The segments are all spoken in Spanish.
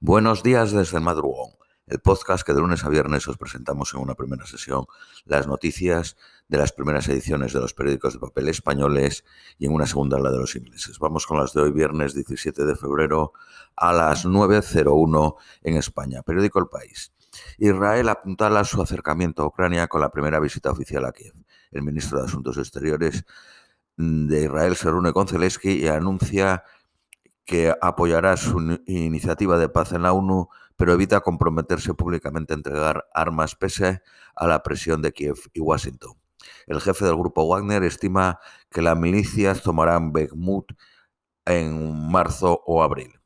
Buenos días desde el madrugón, el podcast que de lunes a viernes os presentamos en una primera sesión las noticias de las primeras ediciones de los periódicos de papel españoles y en una segunda la de los ingleses. Vamos con las de hoy, viernes 17 de febrero a las 9.01 en España. Periódico El País. Israel apuntala su acercamiento a Ucrania con la primera visita oficial a Kiev. El ministro de Asuntos Exteriores de Israel se reúne con Zelensky y anuncia que apoyará su iniciativa de paz en la ONU, pero evita comprometerse públicamente a entregar armas pese a la presión de Kiev y Washington. El jefe del grupo Wagner estima que las milicias tomarán Bakhmut en marzo o abril.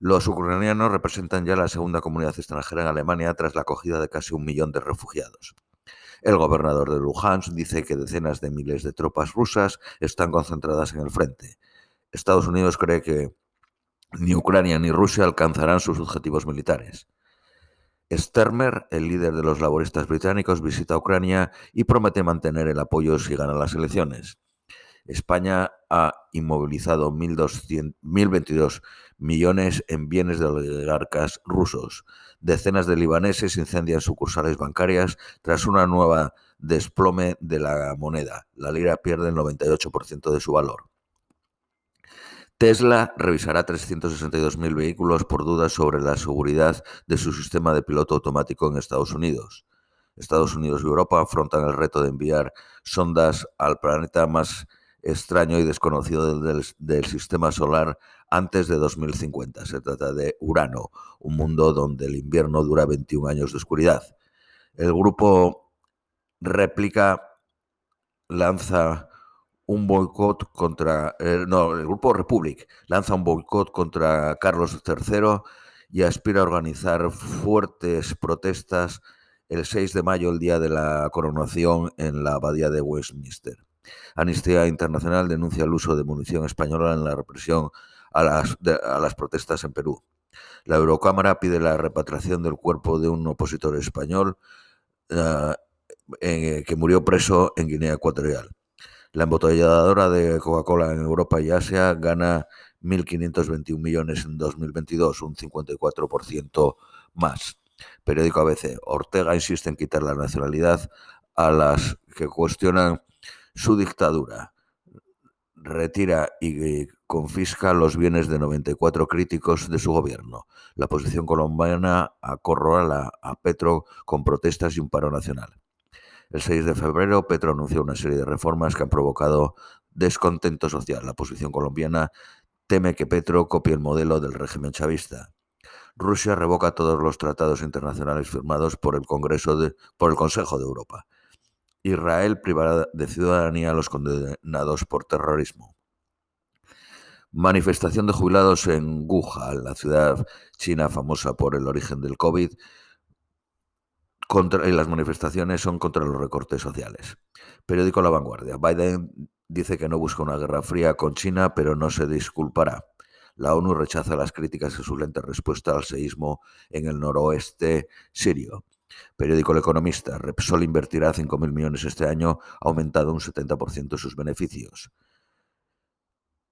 Los ucranianos representan ya la segunda comunidad extranjera en Alemania tras la acogida de casi un millón de refugiados. El gobernador de Luhansk dice que decenas de miles de tropas rusas están concentradas en el frente. Estados Unidos cree que ni Ucrania ni Rusia alcanzarán sus objetivos militares. Stermer, el líder de los laboristas británicos, visita Ucrania y promete mantener el apoyo si ganan las elecciones. España ha inmovilizado 1.022 millones en bienes de oligarcas rusos. Decenas de libaneses incendian sucursales bancarias tras una nueva desplome de la moneda. La lira pierde el 98% de su valor. Tesla revisará 362.000 vehículos por dudas sobre la seguridad de su sistema de piloto automático en Estados Unidos. Estados Unidos y Europa afrontan el reto de enviar sondas al planeta más extraño y desconocido del, del, sistema solar antes de 2050. Se trata de Urano, un mundo donde el invierno dura 21 años de oscuridad. El grupo Réplica lanza un boicot contra, eh, no, el Grupo Republic lanza un boicot contra Carlos III y aspira a organizar fuertes protestas el 6 de mayo, el día de la coronación en la abadía de Westminster. Amnistía Internacional denuncia el uso de munición española en la represión a las, a las protestas en Perú. La Eurocámara pide la repatriación del cuerpo de un opositor español uh, eh, que murió preso en Guinea Ecuatorial. La embotelladora de Coca-Cola en Europa y Asia gana 1.521 millones en 2022, un 54% más. Periódico ABC. Ortega insiste en quitar la nacionalidad a las que cuestionan su dictadura. Retira y confisca los bienes de 94 críticos de su gobierno. La oposición colombiana acorrala a Petro con protestas y un paro nacional. El 6 de febrero, Petro anunció una serie de reformas que han provocado descontento social. La oposición colombiana teme que Petro copie el modelo del régimen chavista. Rusia revoca todos los tratados internacionales firmados por el Congreso de, por el Consejo de Europa. Israel privará de ciudadanía a los condenados por terrorismo. Manifestación de jubilados en Wuhan, la ciudad china famosa por el origen del COVID, contra, y las manifestaciones son contra los recortes sociales. Periódico La Vanguardia. Biden dice que no busca una guerra fría con China, pero no se disculpará. La ONU rechaza las críticas en su lenta respuesta al seísmo en el noroeste sirio. Periódico El Economista. Repsol invertirá 5.000 millones este año, ha aumentado un 70% sus beneficios.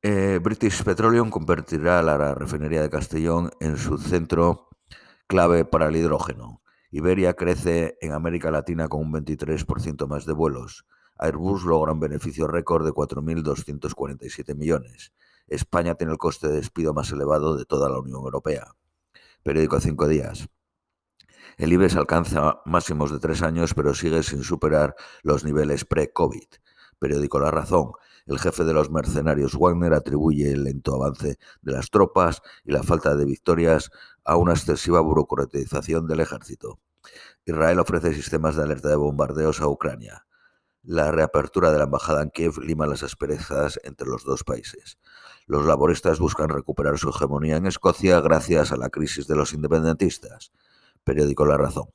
Eh, British Petroleum convertirá la refinería de Castellón en su centro clave para el hidrógeno. Iberia crece en América Latina con un 23% más de vuelos. Airbus logra un beneficio récord de 4.247 millones. España tiene el coste de despido más elevado de toda la Unión Europea. Periódico Cinco Días. El IBEX alcanza máximos de tres años, pero sigue sin superar los niveles pre-COVID. Periódico La Razón. El jefe de los mercenarios Wagner atribuye el lento avance de las tropas y la falta de victorias a una excesiva burocratización del ejército. Israel ofrece sistemas de alerta de bombardeos a Ucrania. La reapertura de la embajada en Kiev lima las asperezas entre los dos países. Los laboristas buscan recuperar su hegemonía en Escocia gracias a la crisis de los independentistas. Periódico La Razón.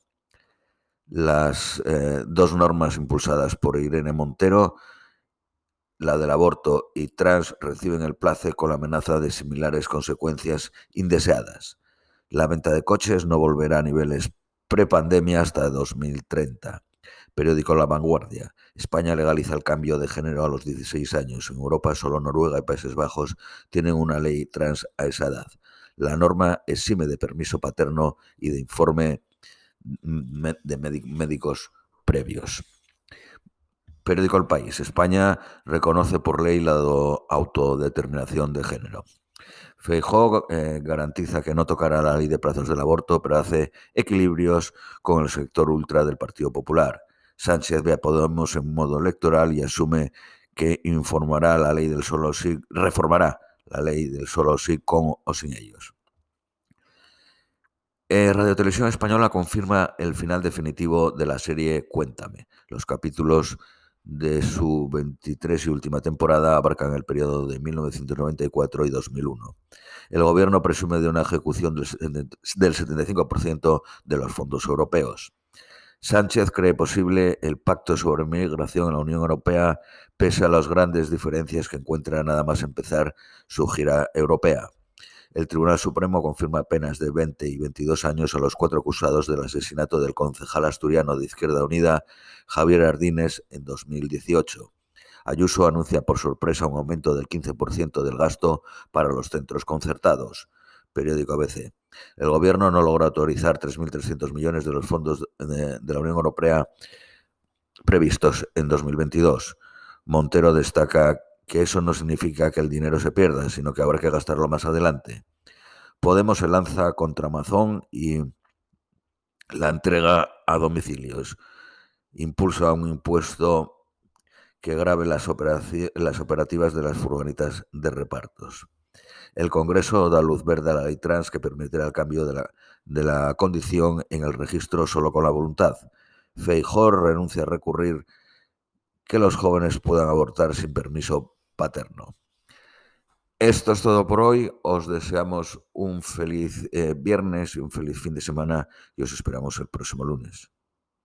Las eh, dos normas impulsadas por Irene Montero la del aborto y trans reciben el place con la amenaza de similares consecuencias indeseadas. La venta de coches no volverá a niveles prepandemia hasta 2030. Periódico La Vanguardia. España legaliza el cambio de género a los 16 años. En Europa solo Noruega y Países Bajos tienen una ley trans a esa edad. la norma exime de permiso paterno y de informe de médicos previos. Periódico El País. España reconoce por ley la autodeterminación de género. Feijó eh, garantiza que no tocará la ley de plazos del aborto, pero hace equilibrios con el sector ultra del Partido Popular. Sánchez ve a Podemos en modo electoral y asume que informará la ley del solo sí, reformará la ley del solo sí con o sin ellos. Eh, Radio Televisión Española confirma el final definitivo de la serie Cuéntame. Los capítulos de su 23 y última temporada abarcan el periodo de 1994 y 2001. El gobierno presume de una ejecución del 75% de los fondos europeos. Sánchez cree posible el pacto sobre migración en la Unión Europea pese a las grandes diferencias que encuentra nada más empezar su gira europea. El Tribunal Supremo confirma penas de 20 y 22 años a los cuatro acusados del asesinato del concejal asturiano de Izquierda Unida, Javier Ardines, en 2018. Ayuso anuncia por sorpresa un aumento del 15% del gasto para los centros concertados. Periódico ABC. El gobierno no logra autorizar 3.300 millones de los fondos de, de la Unión Europea previstos en 2022. Montero destaca que eso no significa que el dinero se pierda, sino que habrá que gastarlo más adelante. Podemos se lanza contra Amazon y la entrega a domicilios. Impulsa un impuesto que grave las, operativas de las furgonetas de repartos. El Congreso da luz verde a la ley trans que permitirá el cambio de la, de la condición en el registro solo con la voluntad. Feijor renuncia a recurrir que los jóvenes puedan abortar sin permiso paterno. Esto es todo por hoy. Os deseamos un feliz eh, viernes y un feliz fin de semana y os esperamos el próximo lunes.